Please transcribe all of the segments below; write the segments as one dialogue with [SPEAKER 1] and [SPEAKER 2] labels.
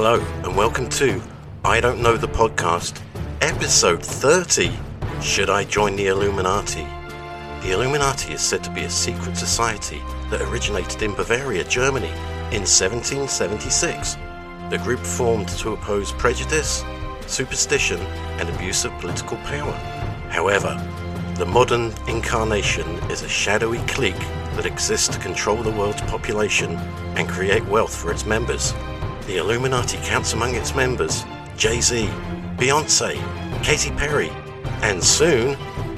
[SPEAKER 1] Hello, and welcome to I Don't Know the Podcast, episode 30 Should I Join the Illuminati? The Illuminati is said to be a secret society that originated in Bavaria, Germany in 1776. The group formed to oppose prejudice, superstition, and abuse of political power. However, the modern incarnation is a shadowy clique that exists to control the world's population and create wealth for its members. The Illuminati counts among its members Jay Z, Beyonce, Katy Perry, and soon,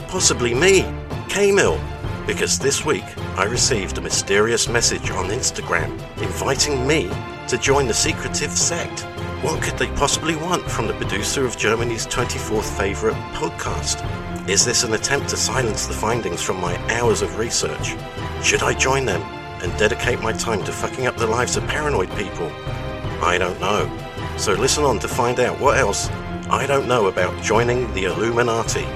[SPEAKER 1] possibly me, K Mill. Because this week I received a mysterious message on Instagram inviting me to join the secretive sect. What could they possibly want from the producer of Germany's 24th favourite podcast? Is this an attempt to silence the findings from my hours of research? Should I join them and dedicate my time to fucking up the lives of paranoid people? I don't know. So listen on to find out what else I don't know about joining the Illuminati.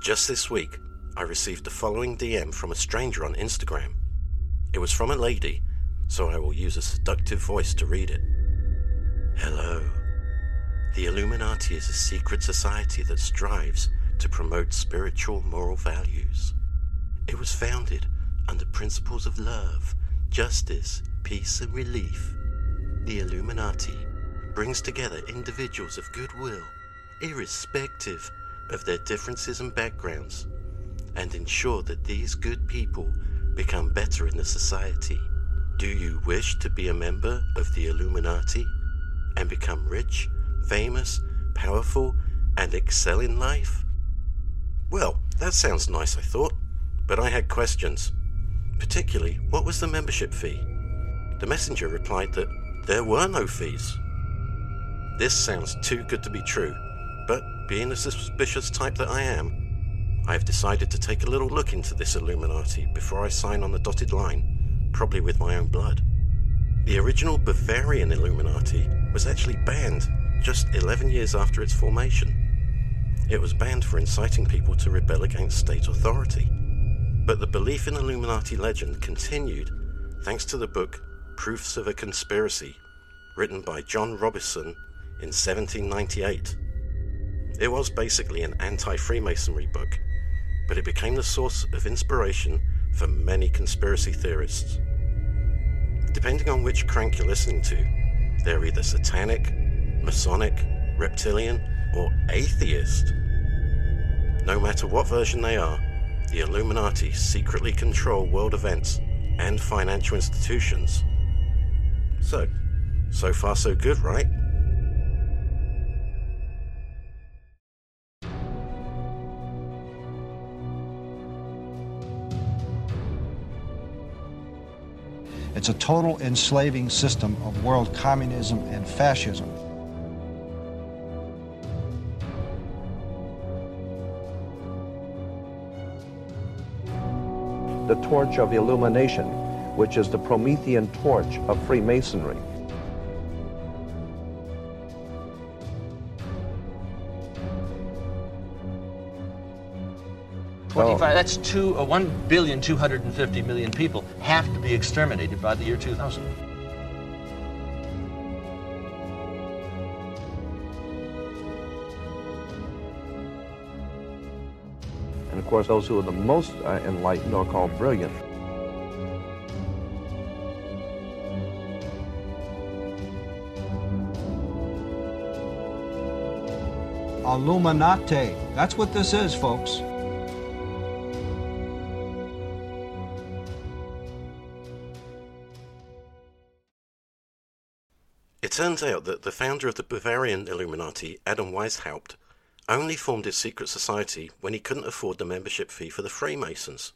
[SPEAKER 1] Just this week, I received the following DM from a stranger on Instagram. It was from a lady, so I will use a seductive voice to read it. Hello. The Illuminati is a secret society that strives to promote spiritual moral values. It was founded under principles of love, justice, peace, and relief. The Illuminati brings together individuals of goodwill, irrespective of their differences and backgrounds, and ensure that these good people become better in the society. Do you wish to be a member of the Illuminati and become rich, famous, powerful, and excel in life? Well, that sounds nice, I thought, but I had questions. Particularly, what was the membership fee? The messenger replied that there were no fees. This sounds too good to be true, but being the suspicious type that I am, I have decided to take a little look into this Illuminati before I sign on the dotted line, probably with my own blood. The original Bavarian Illuminati was actually banned just 11 years after its formation. It was banned for inciting people to rebel against state authority. But the belief in Illuminati legend continued thanks to the book Proofs of a Conspiracy, written by John Robison in 1798. It was basically an anti Freemasonry book, but it became the source of inspiration for many conspiracy theorists. Depending on which crank you're listening to, they're either satanic, Masonic, reptilian, or atheist. No matter what version they are, the Illuminati secretly control world events and financial institutions. So, so far so good, right?
[SPEAKER 2] It's a total enslaving system of world communism and fascism.
[SPEAKER 3] the torch of illumination, which is the Promethean torch of Freemasonry.
[SPEAKER 4] Twenty-five. That's two. Uh, one billion two hundred and fifty million people have to be exterminated by the year two thousand.
[SPEAKER 3] And of course, those who are the most uh, enlightened are called brilliant.
[SPEAKER 2] Illuminati. That's what this is, folks.
[SPEAKER 1] Turns out that the founder of the Bavarian Illuminati, Adam Weishaupt, only formed his secret society when he couldn't afford the membership fee for the Freemasons.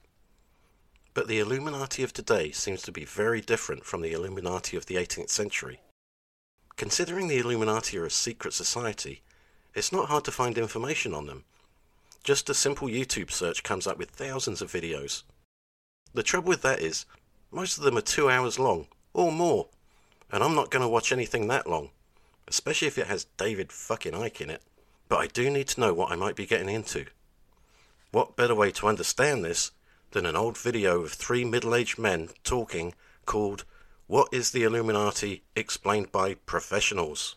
[SPEAKER 1] But the Illuminati of today seems to be very different from the Illuminati of the 18th century. Considering the Illuminati are a secret society, it's not hard to find information on them. Just a simple YouTube search comes up with thousands of videos. The trouble with that is, most of them are two hours long, or more, and I'm not going to watch anything that long, especially if it has David fucking Icke in it. But I do need to know what I might be getting into. What better way to understand this than an old video of three middle aged men talking called What is the Illuminati Explained by Professionals?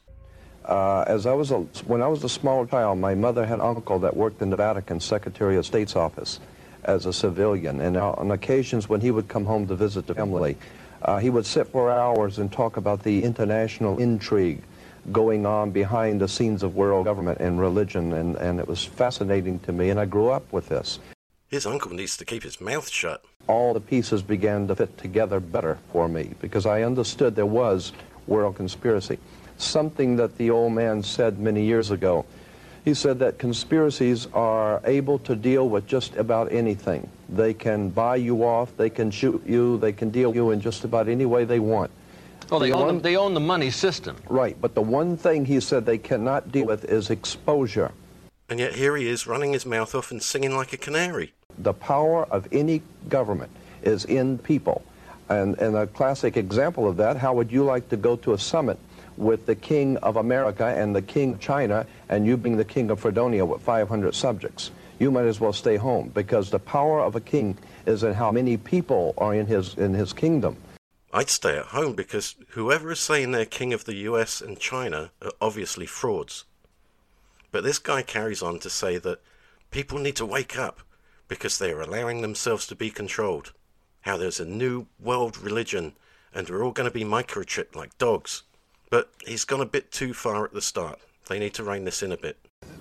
[SPEAKER 3] Uh, as I was a, when I was a small child, my mother had an uncle that worked in the Vatican Secretary of State's office as a civilian. And on occasions when he would come home to visit the family, uh, he would sit for hours and talk about the international intrigue going on behind the scenes of world government and religion. And, and it was fascinating to me, and I grew up with this.
[SPEAKER 1] His uncle needs to keep his mouth shut.
[SPEAKER 3] All the pieces began to fit together better for me because I understood there was world conspiracy. Something that the old man said many years ago. He said that conspiracies are able to deal with just about anything. They can buy you off, they can shoot you, they can deal you in just about any way they want.
[SPEAKER 4] Well, they
[SPEAKER 3] The
[SPEAKER 4] own,
[SPEAKER 3] one-
[SPEAKER 4] the, they own the money system.
[SPEAKER 3] Right, but the one thing he said they cannot deal with is exposure.
[SPEAKER 1] And yet here he is running his mouth off and singing like a canary.
[SPEAKER 3] The power of any government is in people. And, and a classic example of that, how would you like to go to a summit with the king of America and the king of China and you being the king of Fredonia with 500 subjects? You might as well stay home because the power of a king is in how many people are in his, in his kingdom.
[SPEAKER 1] I'd stay at home because whoever is saying they're king of the US and China are obviously frauds. But this guy carries on to say that people need to wake up because they are allowing themselves to be controlled. How there's a new world religion and we're all going to be microchipped like dogs. But he's gone a bit too far at the start. They need to rein this in a bit.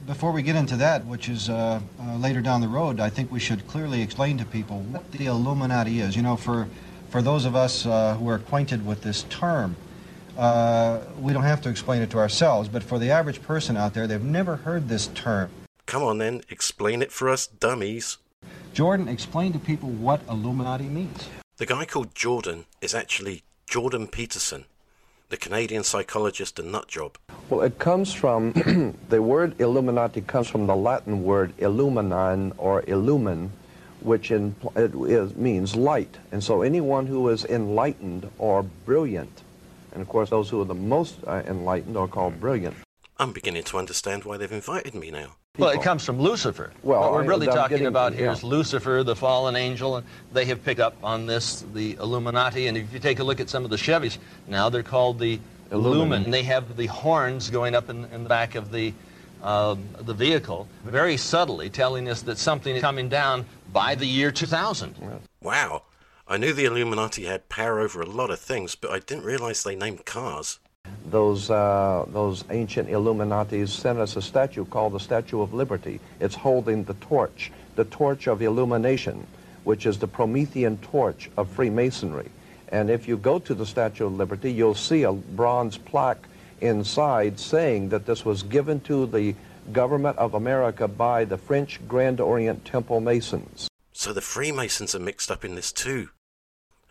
[SPEAKER 2] Before we get into that, which is uh, uh, later down the road, I think we should clearly explain to people what the Illuminati is. You know, for for those of us uh, who are acquainted with this term, uh, we don't have to explain it to ourselves. But for the average person out there, they've never heard this term.
[SPEAKER 1] Come on then, explain it for us dummies.
[SPEAKER 2] Jordan, explain to people what Illuminati means.
[SPEAKER 1] The guy called Jordan is actually Jordan Peterson, the Canadian psychologist and nutjob.
[SPEAKER 3] Well, it comes from, the word Illuminati comes from the Latin word illuminan or illumin, which in, it is, means light. And so anyone who is enlightened or brilliant, and of course those who are the most uh, enlightened are called brilliant.
[SPEAKER 1] I'm beginning to understand why they've invited me now.
[SPEAKER 4] Well, it comes from Lucifer.
[SPEAKER 3] Well,
[SPEAKER 4] what we're
[SPEAKER 3] I-
[SPEAKER 4] really
[SPEAKER 3] I'm
[SPEAKER 4] talking
[SPEAKER 3] getting-
[SPEAKER 4] about here
[SPEAKER 3] yeah.
[SPEAKER 4] is Lucifer, the fallen angel, and they have picked up on this, the Illuminati. And if you take a look at some of the Chevys now, they're called the
[SPEAKER 3] Illumin.
[SPEAKER 4] Lumen. And they have the horns going up in, in the back of the um, the vehicle, very subtly telling us that something is coming down by the year 2000.
[SPEAKER 1] Wow, I knew the Illuminati had power over a lot of things, but I didn't realize they named cars.
[SPEAKER 3] Those, uh, those ancient Illuminatis sent us a statue called the Statue of Liberty. It's holding the torch, the torch of illumination, which is the Promethean torch of Freemasonry. And if you go to the Statue of Liberty, you'll see a bronze plaque inside saying that this was given to the government of America by the French Grand Orient Temple Masons.
[SPEAKER 1] So the Freemasons are mixed up in this too.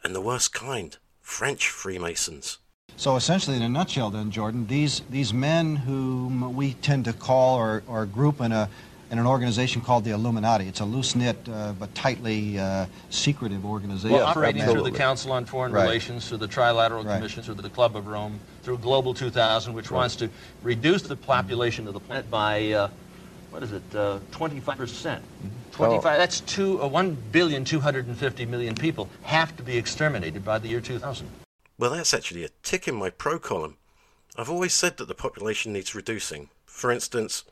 [SPEAKER 1] And the worst kind, French Freemasons.
[SPEAKER 2] So essentially, in a nutshell, then, Jordan, these these men whom we tend to call or, or group in a in an organization called the Illuminati. It's a loose knit uh, but tightly uh, secretive organization.
[SPEAKER 4] Well,
[SPEAKER 3] Yes,
[SPEAKER 4] operating through the Council on Foreign
[SPEAKER 2] Right.
[SPEAKER 4] Relations, through the Trilateral
[SPEAKER 2] Right.
[SPEAKER 4] Commission, through the Club of Rome, through Global 2000, which wants to reduce the population of the planet by, uh, what is it, uh, 25%. 25, that's two, uh, 1 billion 250 million people have to be exterminated by the year 2000.
[SPEAKER 1] Well, that's actually a tick in my pro column. I've always said that the population needs reducing. For instance,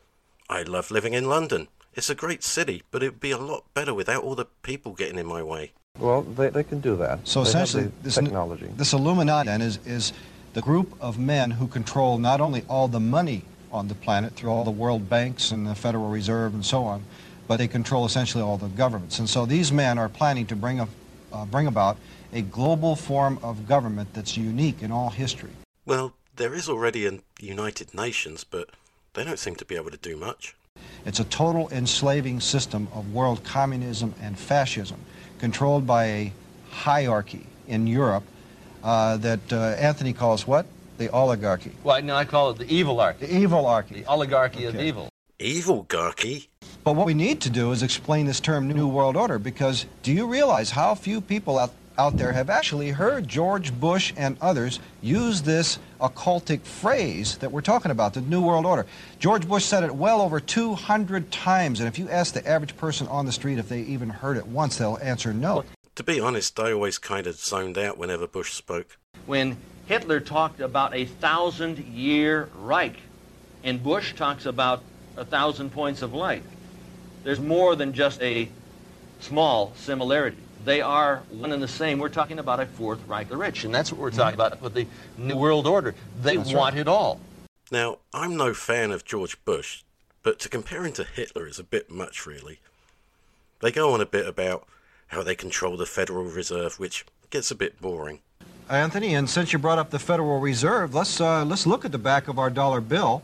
[SPEAKER 1] I love living in London. It's a great city, but it'd be a lot better without all the people getting in my way.
[SPEAKER 3] Well, they, they can do that.
[SPEAKER 2] So
[SPEAKER 3] They
[SPEAKER 2] essentially,
[SPEAKER 3] the
[SPEAKER 2] this
[SPEAKER 3] technology.
[SPEAKER 2] this Illuminati then is is the group of men who control not only all the money on the planet through all the world banks and the Federal Reserve and so on, but they control essentially all the governments. And so these men are planning to bring a, uh, bring about a global form of government that's unique in all history.
[SPEAKER 1] Well, there is already a United Nations, but they don't seem to be able to do much.
[SPEAKER 2] It's a total enslaving system of world communism and fascism, controlled by a hierarchy in Europe uh, that uh, Anthony calls what? The oligarchy.
[SPEAKER 4] Well, I, no, I call it the evil archy,
[SPEAKER 2] The evil archy.
[SPEAKER 4] the oligarchy of
[SPEAKER 2] Okay.
[SPEAKER 4] evil.
[SPEAKER 1] Evil Garky?
[SPEAKER 2] But what we need to do is explain this term New World Order because do you realize how few people out, out there have actually heard George Bush and others use this occultic phrase that we're talking about, the New World Order? George Bush said it well over 200 times, and if you ask the average person on the street if they even heard it once, they'll answer no.
[SPEAKER 1] To be honest, I always kind of zoned out whenever Bush spoke.
[SPEAKER 4] When Hitler talked about a thousand year Reich, and Bush talks about a thousand points of light. There's more than just a small similarity. They are one and the same. We're talking about a fourth Reich the Rich, and that's what we're talking about with the New World Order. They
[SPEAKER 2] That's
[SPEAKER 4] want it all.
[SPEAKER 1] Now, I'm no fan of George Bush, but to compare him to Hitler is a bit much, really. They go on a bit about how they control the Federal Reserve, which gets a bit boring.
[SPEAKER 2] Anthony, and since you brought up the Federal Reserve, let's uh, let's look at the back of our dollar bill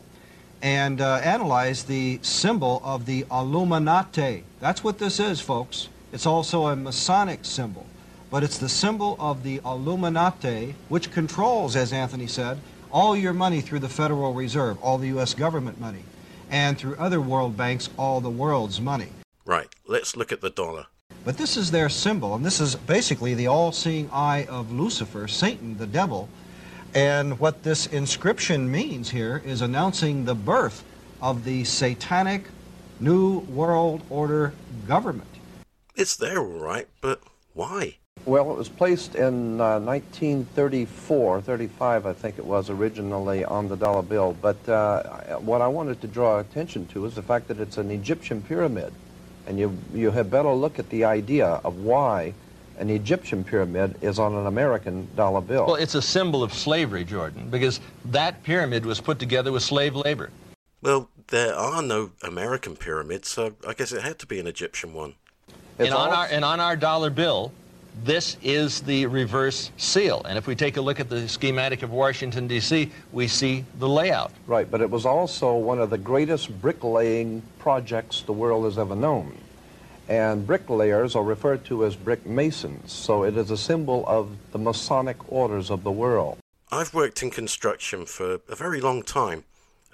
[SPEAKER 2] and uh, analyze the symbol of the Illuminati. That's what this is, folks. It's also a Masonic symbol, but it's the symbol of the Illuminati, which controls, as Anthony said, all your money through the Federal Reserve, all the U.S. government money, and through other world banks, all the world's money.
[SPEAKER 1] Right, let's look at the dollar.
[SPEAKER 2] But this is their symbol, and this is basically the all seeing eye of Lucifer, Satan, the devil. And what this inscription means here is announcing the birth of the satanic New World Order government.
[SPEAKER 1] It's there, all right, but why?
[SPEAKER 3] Well, it was placed in uh, 1934, 35, I think it was originally on the dollar bill. But uh, what I wanted to draw attention to is the fact that it's an Egyptian pyramid. And you, you had better look at the idea of why an Egyptian pyramid is on an American dollar bill.
[SPEAKER 4] Well, it's a symbol of slavery, Jordan, because that pyramid was put together with slave labor.
[SPEAKER 1] Well, there are no American pyramids, so I guess it had to be an Egyptian one.
[SPEAKER 4] And, on our, and on our dollar bill, this is the reverse seal. And if we take a look at the schematic of Washington, D.C., we see the layout.
[SPEAKER 3] Right, but it was also one of the greatest bricklaying projects the world has ever known. And bricklayers are referred to as brick masons, so it is a symbol of the Masonic orders of the world.
[SPEAKER 1] I've worked in construction for a very long time,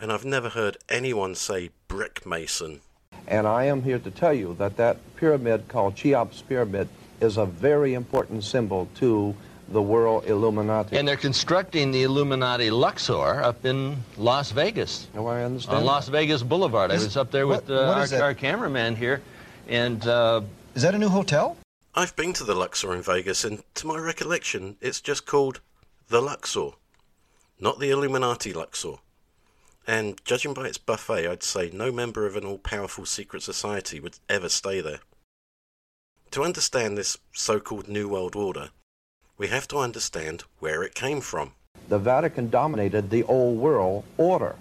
[SPEAKER 1] and I've never heard anyone say brick mason.
[SPEAKER 3] And I am here to tell you that that pyramid called Cheops Pyramid is a very important symbol to the world Illuminati.
[SPEAKER 4] And they're constructing the Illuminati Luxor up in Las Vegas,
[SPEAKER 3] Now, I understand.
[SPEAKER 4] on Las Vegas Boulevard. I was up there
[SPEAKER 2] what-
[SPEAKER 4] with uh,
[SPEAKER 2] what
[SPEAKER 4] our, our cameraman here, and uh,
[SPEAKER 2] Is that a new hotel?
[SPEAKER 1] I've been to the Luxor in Vegas, and to my recollection, it's just called the Luxor, not the Illuminati Luxor. And judging by its buffet, I'd say no member of an all powerful secret society would ever stay there. To understand this so called New World Order, we have to understand where it came from.
[SPEAKER 3] the Vatican dominated the old world order.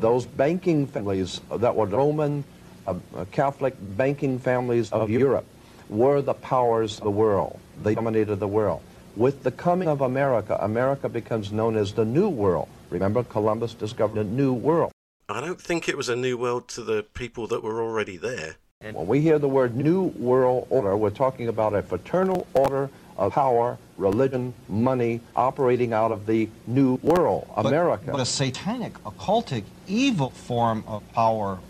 [SPEAKER 3] Those banking families that were Roman uh, uh, Catholic banking families of Europe were the powers of the world. They dominated the world. With the coming of America, America becomes known as the New World. Remember, Columbus discovered a new world.
[SPEAKER 1] I don't think it was a new world to the people that were already there.
[SPEAKER 3] When we hear the word New World Order, we're talking about a fraternal order of power, religion, money operating out of the New World,
[SPEAKER 2] But-
[SPEAKER 3] America.
[SPEAKER 2] But, a satanic, occultic, evil form of power.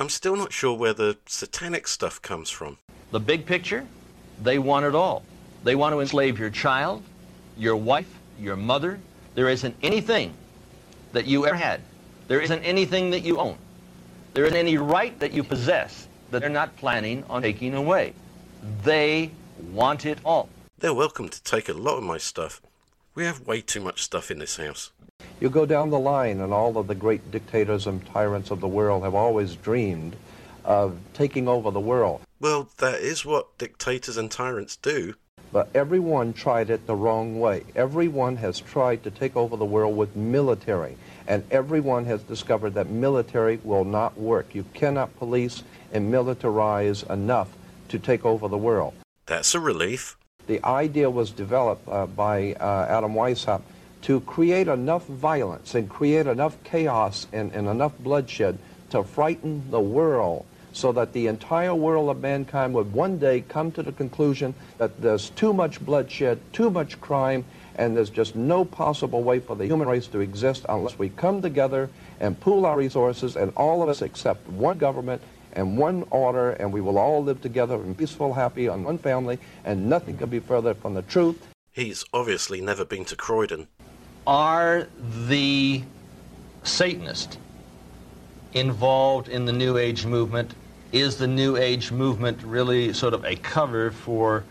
[SPEAKER 1] I'm still not sure where the satanic stuff comes from.
[SPEAKER 4] the big picture, they want it all. They want to enslave your child, your wife, your mother. There isn't anything that you ever had. There isn't anything that you own. There isn't any right that you possess that they're not planning on taking away. They want it all.
[SPEAKER 1] They're welcome to take a lot of my stuff. We have way too much stuff in this house.
[SPEAKER 3] You go down the line, and all of the great dictators and tyrants of the world have always dreamed of taking over the world.
[SPEAKER 1] Well, that is what dictators and tyrants do.
[SPEAKER 3] But everyone tried it the wrong way. Everyone has tried to take over the world with military. And everyone has discovered that military will not work. You cannot police and militarize enough to take over the world.
[SPEAKER 1] That's a relief.
[SPEAKER 3] The idea was developed uh, by uh, Adam Weishaupt to create enough violence and create enough chaos and, and enough bloodshed to frighten the world so that the entire world of mankind would one day come to the conclusion that there's too much bloodshed, too much crime, and there's just no possible way for the human race to exist unless we come together and pool our resources, and all of us accept one government and one order, and we will all live together in peaceful, happy, on one family, and nothing could be further from the truth.
[SPEAKER 1] He's obviously never been to Croydon.
[SPEAKER 4] Are the Satanists involved in the New Age movement? Is the New Age movement really sort of a cover for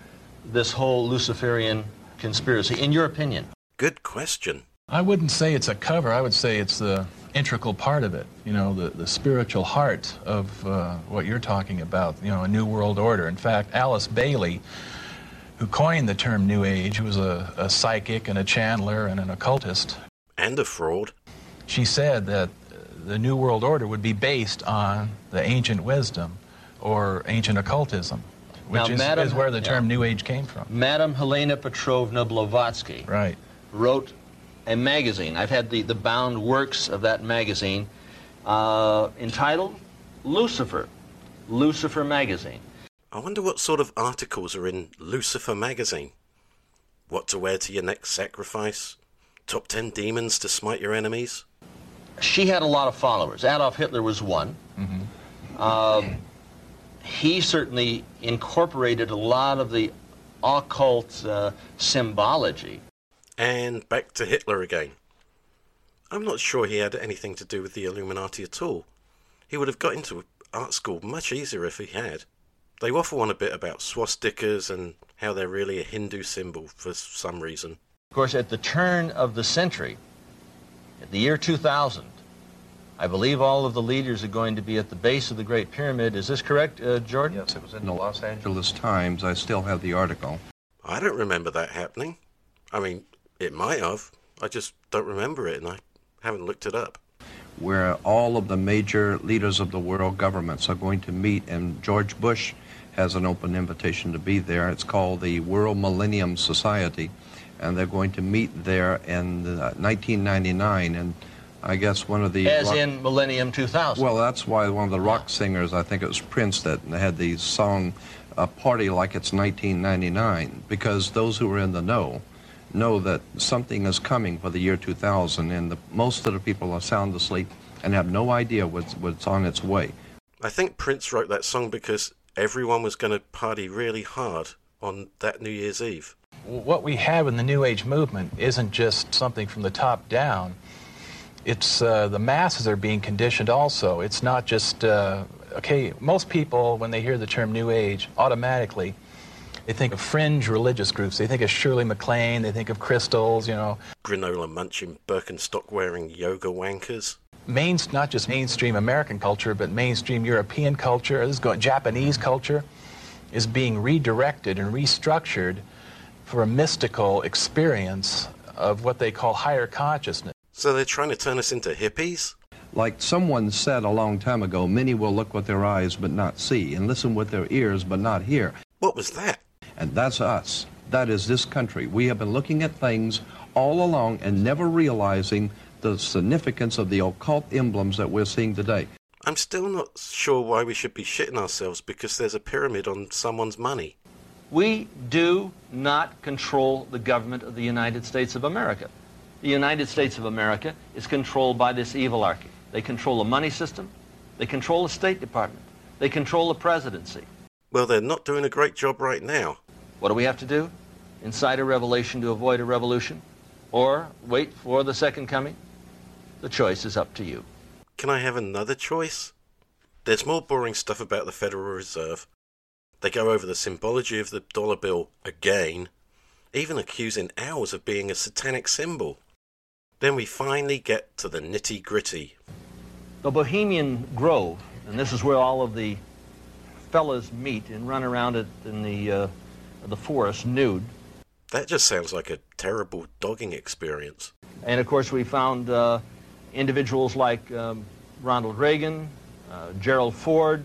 [SPEAKER 4] this whole Luciferian conspiracy, in your opinion?
[SPEAKER 1] Good question.
[SPEAKER 5] I wouldn't say it's a cover. I would say it's the integral part of it. You know, the, the spiritual heart of uh, what you're talking about, you know, a new world order. In fact, Alice Bailey, who coined the term New Age, who was a, a psychic and a channeler and an occultist,
[SPEAKER 1] And a fraud.
[SPEAKER 5] she said that the New World Order would be based on the ancient wisdom or ancient occultism, which
[SPEAKER 4] Now,
[SPEAKER 5] is,
[SPEAKER 4] Madam-
[SPEAKER 5] is where the
[SPEAKER 4] yeah.
[SPEAKER 5] term New Age came from.
[SPEAKER 4] Madame Helena Petrovna Blavatsky
[SPEAKER 5] Right.
[SPEAKER 4] wrote a magazine. I've had the, the bound works of that magazine uh, entitled Lucifer, Lucifer Magazine.
[SPEAKER 1] I wonder what sort of articles are in Lucifer magazine. What to wear to your next sacrifice? Top 10 demons to smite your enemies?
[SPEAKER 4] She had a lot of followers. Adolf Hitler was one. Um, he certainly incorporated a lot of the occult uh, symbology.
[SPEAKER 1] And back to Hitler again. I'm not sure he had anything to do with the Illuminati at all. He would have got into art school much easier if he had. They waffle on a bit about swastikas and how they're really a Hindu symbol for some reason.
[SPEAKER 4] Of course, at the turn of the century, at the year 2000, I believe all of the leaders are going to be at the base of the Great Pyramid. Is this correct, uh, Jordan?
[SPEAKER 3] Yes, it was in the Los Angeles Times. I still have the article.
[SPEAKER 1] I don't remember that happening. I mean, it might have. I just don't remember it and I haven't looked it up.
[SPEAKER 3] where all of the major leaders of the world governments are going to meet, and George Bush has an open invitation to be there. It's called the World Millennium Society, and they're going to meet there in uh, 1999. And I guess one of the
[SPEAKER 4] As
[SPEAKER 3] rock-
[SPEAKER 4] in Millennium 2000.
[SPEAKER 3] well, that's why one of the rock singers, I think it was Prince, that had the song uh, "Party Like It's 1999," because those who are in the know know that something is coming for the year 2000, and the, most of the people are sound asleep and have no idea what's, what's on its way.
[SPEAKER 1] I think Prince wrote that song because everyone was going to party really hard on that New Year's Eve.
[SPEAKER 5] What we have in the New Age movement isn't just something from the top down. It's uh, the masses are being conditioned also. It's not just, uh, okay, most people, when they hear the term New Age, automatically they think of fringe religious groups. They think of Shirley MacLaine, they think of crystals, you know.
[SPEAKER 1] Granola munching, Birkenstock wearing yoga wankers.
[SPEAKER 5] Main, not just mainstream American culture, but mainstream European culture, this is going, Japanese culture, is being redirected and restructured for a mystical experience of what they call higher consciousness.
[SPEAKER 1] So they're trying to turn us into hippies?
[SPEAKER 3] Like someone said a long time ago, many will look with their eyes but not see, and listen with their ears but not hear.
[SPEAKER 1] What was that?
[SPEAKER 3] And that's us. That is this country. We have been looking at things all along and never realizing the significance of the occult emblems that we're seeing today.
[SPEAKER 1] I'm still not sure why we should be shitting ourselves because there's a pyramid on someone's money.
[SPEAKER 4] We do not control the government of the United States of America. The United States of America is controlled by this evilarchy. They control the money system. They control the State Department. They control the presidency.
[SPEAKER 1] Well, they're not doing a great job right now.
[SPEAKER 4] What do we have to do? Incite a revolution to avoid a revolution? Or wait for the second coming? The choice is up to you.
[SPEAKER 1] Can I have another choice? There's more boring stuff about the Federal Reserve. They go over the symbology of the dollar bill again, even accusing ours of being a satanic symbol. Then we finally get to the nitty gritty.
[SPEAKER 4] The Bohemian Grove, and this is where all of the fellas meet and run around it in the, uh, the forest nude.
[SPEAKER 1] That just sounds like a terrible dogging experience.
[SPEAKER 4] And of course, we found uh, individuals like um, Ronald Reagan, uh, Gerald Ford,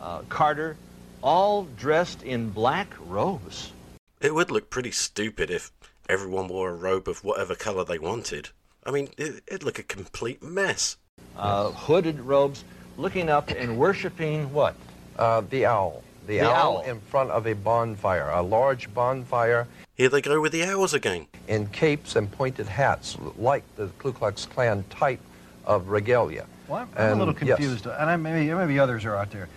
[SPEAKER 4] uh, Carter, all dressed in black robes.
[SPEAKER 1] It would look pretty stupid if everyone wore a robe of whatever colour they wanted. I mean, it, it'd look a complete mess.
[SPEAKER 4] Uh, hooded robes, looking up and worshiping what?
[SPEAKER 3] Uh, the owl. The,
[SPEAKER 4] The
[SPEAKER 3] owl,
[SPEAKER 4] owl.
[SPEAKER 3] in front of a bonfire, a large bonfire
[SPEAKER 1] Here they go with the owls again.
[SPEAKER 3] in capes and pointed hats, like the Ku Klux Klan type of regalia.
[SPEAKER 2] Well, I'm, I'm a little
[SPEAKER 3] yes.
[SPEAKER 2] confused, and I, maybe, maybe others are out there.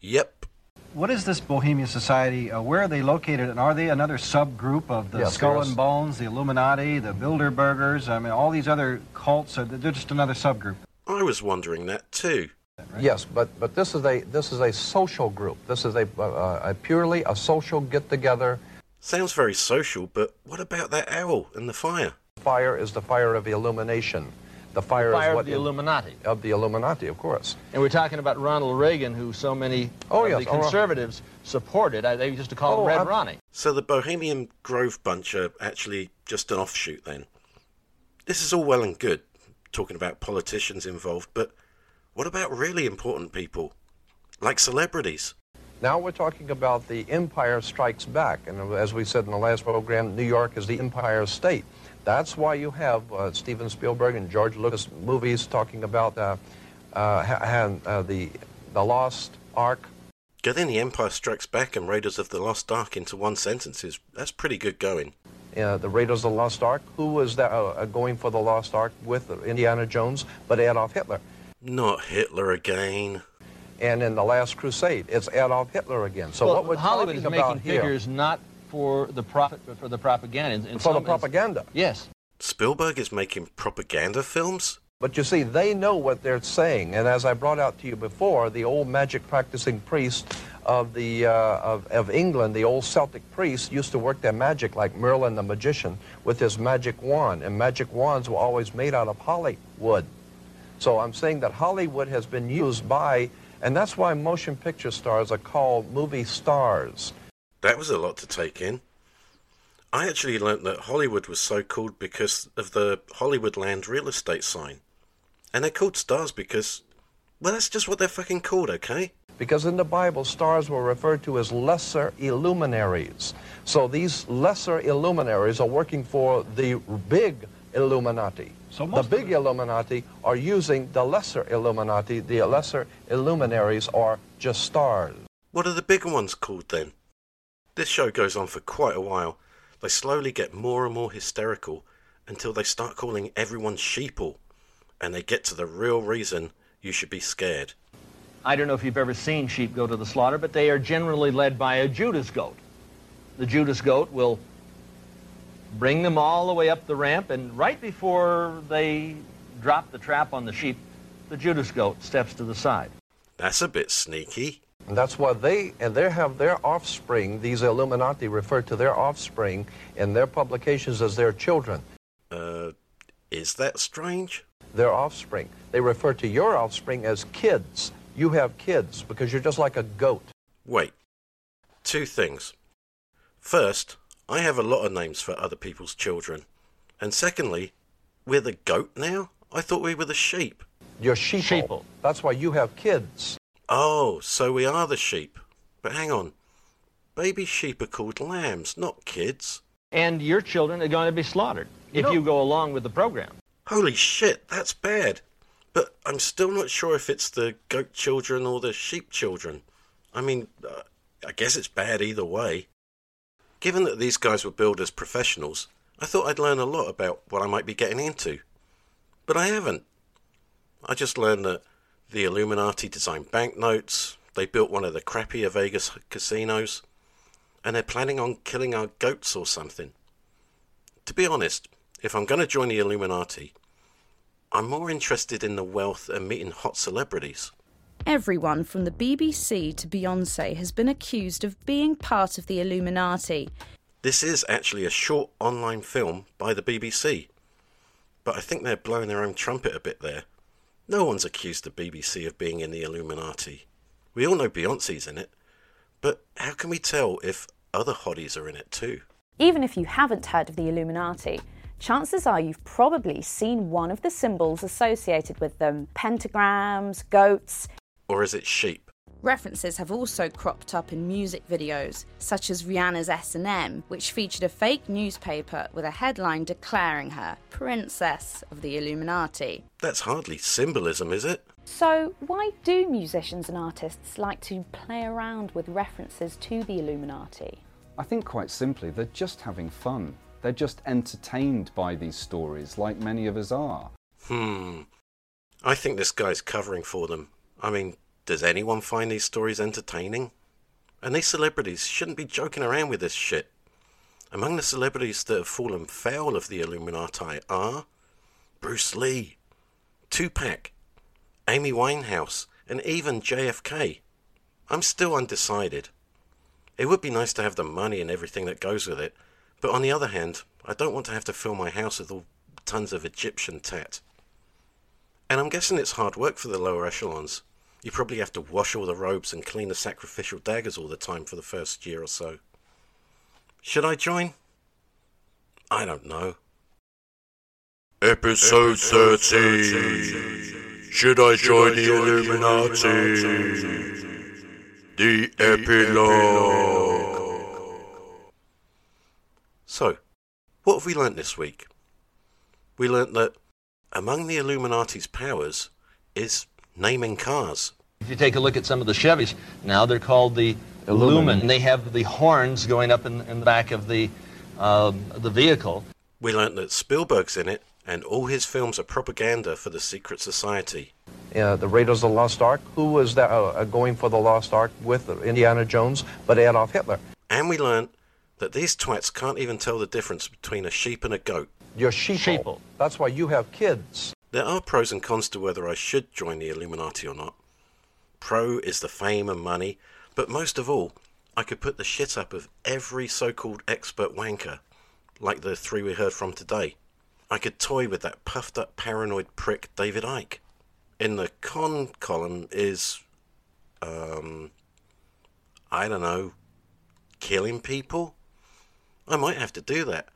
[SPEAKER 1] Yep.
[SPEAKER 2] What is this Bohemian Society? Uh, where are they located, and are they another subgroup of the
[SPEAKER 3] Yes,
[SPEAKER 2] Skull and Bones, the Illuminati, the Bilderbergers? I mean, all these other cults, are they're just another subgroup.
[SPEAKER 1] I was wondering that too.
[SPEAKER 3] Yes, but, but this is a this is a social group. This is a, uh, a purely a social get together.
[SPEAKER 1] Sounds very social, but what about that owl and the fire?
[SPEAKER 3] Fire is the fire of illumination. The fire,
[SPEAKER 4] Fire
[SPEAKER 3] is
[SPEAKER 4] of
[SPEAKER 3] what
[SPEAKER 4] the Illuminati.
[SPEAKER 3] of the Illuminati, of course.
[SPEAKER 4] And we're talking about Ronald Reagan, who so many
[SPEAKER 3] Oh,
[SPEAKER 4] of
[SPEAKER 3] yes.
[SPEAKER 4] the
[SPEAKER 3] Oh, Ro-
[SPEAKER 4] conservatives supported. I, they used to call him
[SPEAKER 3] Oh,
[SPEAKER 4] Red
[SPEAKER 3] ab-
[SPEAKER 4] Ronnie.
[SPEAKER 1] So the Bohemian Grove bunch are actually just an offshoot then. This is all well and good, talking about politicians involved, but what about really important people? Like celebrities?
[SPEAKER 3] Now we're talking about the Empire Strikes Back, and as we said in the last program, New York is the Empire State. That's why you have uh, Steven Spielberg and George Lucas movies talking about uh, uh, uh, the the Lost Ark.
[SPEAKER 1] Getting the Empire Strikes Back and Raiders of the Lost Ark into one sentence is that's pretty good going.
[SPEAKER 3] Uh, the Raiders of the Lost Ark. Who was that, uh, uh, going for the Lost Ark with Indiana Jones, but Adolf Hitler?
[SPEAKER 1] Not Hitler again.
[SPEAKER 3] And in the Last Crusade, it's Adolf Hitler again. So
[SPEAKER 4] well,
[SPEAKER 3] what we're
[SPEAKER 4] Hollywood
[SPEAKER 3] talking
[SPEAKER 4] is
[SPEAKER 3] about
[SPEAKER 4] making
[SPEAKER 3] here
[SPEAKER 4] figures not for the profit, but for the propaganda. In- in
[SPEAKER 3] for the
[SPEAKER 4] some-
[SPEAKER 3] propaganda.
[SPEAKER 4] Yes.
[SPEAKER 1] Spielberg is making propaganda films?
[SPEAKER 3] But you see, they know what they're saying. And as I brought out to you before, the old magic practicing priest of, the, uh, of, of England, the old Celtic priest, used to work their magic like Merlin the magician with his magic wand. And magic wands were always made out of Hollywood. So I'm saying that Hollywood has been used by, and that's why motion picture stars are called movie stars.
[SPEAKER 1] That was a lot to take in. I actually learnt that Hollywood was so called because of the Hollywoodland real estate sign. And they're called stars because, well, that's just what they're fucking called, okay?
[SPEAKER 3] Because in the Bible, stars were referred to as lesser illuminaries. So these lesser illuminaries are working for the big Illuminati.
[SPEAKER 2] So
[SPEAKER 3] the
[SPEAKER 2] most of
[SPEAKER 3] big
[SPEAKER 2] the-
[SPEAKER 3] Illuminati are using the lesser Illuminati. The lesser illuminaries are just stars.
[SPEAKER 1] What are the bigger ones called then? This show goes on for quite a while. They slowly get more and more hysterical until they start calling everyone sheeple. And they get to the real reason you should be scared.
[SPEAKER 4] I don't know if you've ever seen sheep go to the slaughter, but they are generally led by a Judas goat. The Judas goat will bring them all the way up the ramp, and right before they drop the trap on the sheep, the Judas goat steps to the side.
[SPEAKER 1] That's a bit sneaky.
[SPEAKER 3] And that's why they and they have their offspring. These Illuminati refer to their offspring in their publications as their children.
[SPEAKER 1] Uh, is that strange?
[SPEAKER 3] Their offspring. They refer to your offspring as kids. You have kids because you're just like a goat.
[SPEAKER 1] Wait. Two things. First, I have a lot of names for other people's children. And secondly, we're the goat now? I thought we were the sheep.
[SPEAKER 3] You're sheeple.
[SPEAKER 4] Sheeple.
[SPEAKER 3] That's why you have kids.
[SPEAKER 1] Oh, so we are the sheep. But hang on. Baby sheep are called lambs, not kids.
[SPEAKER 4] And your children are going to be slaughtered if
[SPEAKER 2] know-
[SPEAKER 4] you go along with the program.
[SPEAKER 1] Holy shit, that's bad. But I'm still not sure if it's the goat children or the sheep children. I mean, uh, I guess it's bad either way. Given that these guys were billed as professionals, I thought I'd learn a lot about what I might be getting into. But I haven't. I just learned that the Illuminati designed banknotes, they built one of the crappier Vegas casinos, and they're planning on killing our goats or something. To be honest, if I'm going to join the Illuminati, I'm more interested in the wealth and meeting hot celebrities.
[SPEAKER 6] Everyone from the BBC to Beyonce has been accused of being part of the Illuminati.
[SPEAKER 1] This is actually a short online film by the BBC, but I think they're blowing their own trumpet a bit there. No one's accused the BBC of being in the Illuminati. We all know Beyonce's in it, but how can we tell if other hotties are in it too?
[SPEAKER 7] Even if you haven't heard of the Illuminati, chances are you've probably seen one of the symbols associated with them pentagrams, goats.
[SPEAKER 1] Or is it sheep?
[SPEAKER 6] References have also cropped up in music videos, such as Rihanna's S&M, which featured a fake newspaper with a headline declaring her Princess of the Illuminati.
[SPEAKER 1] That's hardly symbolism, is it?
[SPEAKER 7] So, why do musicians and artists like to play around with references to the Illuminati?
[SPEAKER 8] I think quite simply, they're just having fun. They're just entertained by these stories, like many of us are.
[SPEAKER 1] Hmm. I think this guy's covering for them. I mean, does anyone find these stories entertaining? And these celebrities shouldn't be joking around with this shit. Among the celebrities that have fallen foul of the Illuminati are Bruce Lee, Tupac, Amy Winehouse, and even JFK. I'm still undecided. It would be nice to have the money and everything that goes with it, but on the other hand, I don't want to have to fill my house with all tons of Egyptian tat. And I'm guessing it's hard work for the lower echelons. You probably have to wash all the robes and clean the sacrificial daggers all the time for the first year or so. Should I join? I don't know.
[SPEAKER 9] Episode 13. Should I join the Illuminati? The epilogue.
[SPEAKER 1] So, what have we learnt this week? We learnt that among the Illuminati's powers is naming cars.
[SPEAKER 4] If you take a look at some of the Chevys now, they're called the
[SPEAKER 3] Illumin.
[SPEAKER 4] Lumen. They have the horns going up in, in the back of the um, the vehicle.
[SPEAKER 1] We learnt that Spielberg's in it, and all his films are propaganda for the secret society.
[SPEAKER 3] Uh, the Raiders of the Lost Ark. Who was that, uh, uh, going for the Lost Ark with Indiana Jones but Adolf Hitler?
[SPEAKER 1] And we learnt that these twats can't even tell the difference between a sheep and a goat.
[SPEAKER 3] You're sheeple.
[SPEAKER 4] Sheeple.
[SPEAKER 3] That's why you have kids.
[SPEAKER 1] There are pros and cons to whether I should join the Illuminati or not. Pro is the fame and money, but most of all, I could put the shit up of every so called expert wanker, like the three we heard from today. I could toy with that puffed up paranoid prick David Icke. In the con column is, um, I don't know, killing people? I might have to do that,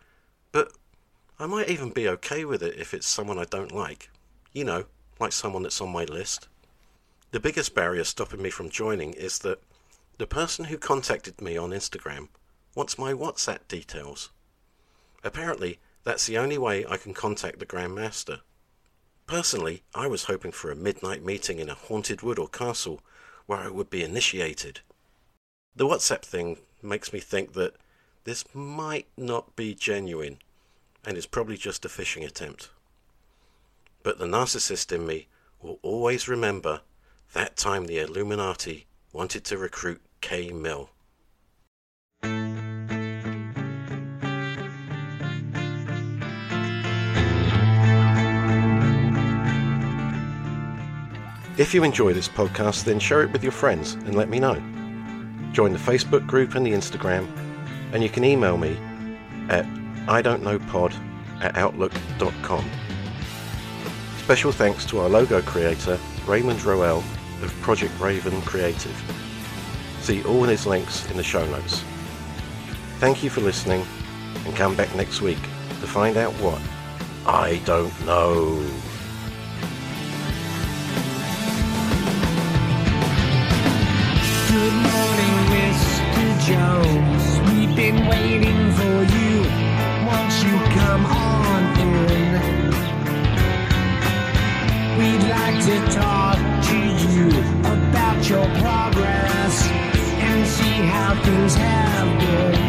[SPEAKER 1] but I might even be okay with it if it's someone I don't like. You know, like someone that's on my list. The biggest barrier stopping me from joining is that the person who contacted me on Instagram wants my WhatsApp details. Apparently, that's the only way I can contact the Grand Master. Personally, I was hoping for a midnight meeting in a haunted wood or castle where I would be initiated. The WhatsApp thing makes me think that this might not be genuine and is probably just a phishing attempt. But the narcissist in me will always remember that time the Illuminati wanted to recruit K. Mill. If you enjoy this podcast, then share it with your friends and let me know. Join the Facebook group and the Instagram, and you can email me at I don't know pod at outlook.com. Special thanks to our logo creator, Raymond Roel of Project Raven Creative. See all his links in the show notes. Thank you for listening, and come back next week to find out what I don't know.
[SPEAKER 10] Good morning, Mr. Jones. We've been waiting for you. Come on in? We'd like to talk to you about your progress and see how things have been.